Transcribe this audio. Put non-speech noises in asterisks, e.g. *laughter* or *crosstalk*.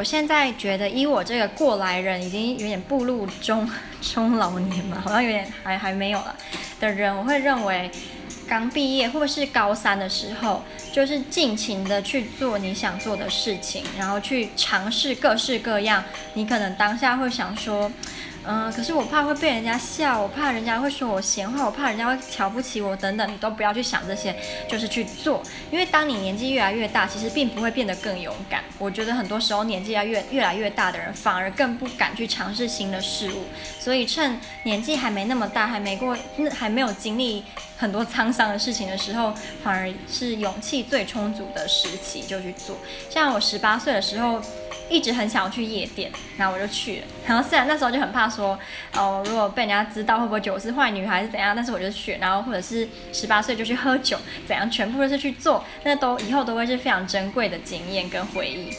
我现在觉得，以我这个过来人，已经有点步入中 *laughs* 中老年嘛，好像有点还还没有了的人，我会认为，刚毕业或是高三的时候，就是尽情的去做你想做的事情，然后去尝试各式各样。你可能当下会想说。嗯，可是我怕会被人家笑，我怕人家会说我闲话，我怕人家会瞧不起我等等，你都不要去想这些，就是去做。因为当你年纪越来越大，其实并不会变得更勇敢。我觉得很多时候年纪要越越来越大的人，反而更不敢去尝试新的事物。所以趁年纪还没那么大，还没过，还没有经历很多沧桑的事情的时候，反而是勇气最充足的时期，就去做。像我十八岁的时候。一直很想要去夜店，然后我就去了。然后虽然那时候就很怕说，哦，如果被人家知道会不会觉得我是坏女孩是怎样，但是我就去。然后或者是十八岁就去喝酒，怎样，全部都是去做，那都以后都会是非常珍贵的经验跟回忆。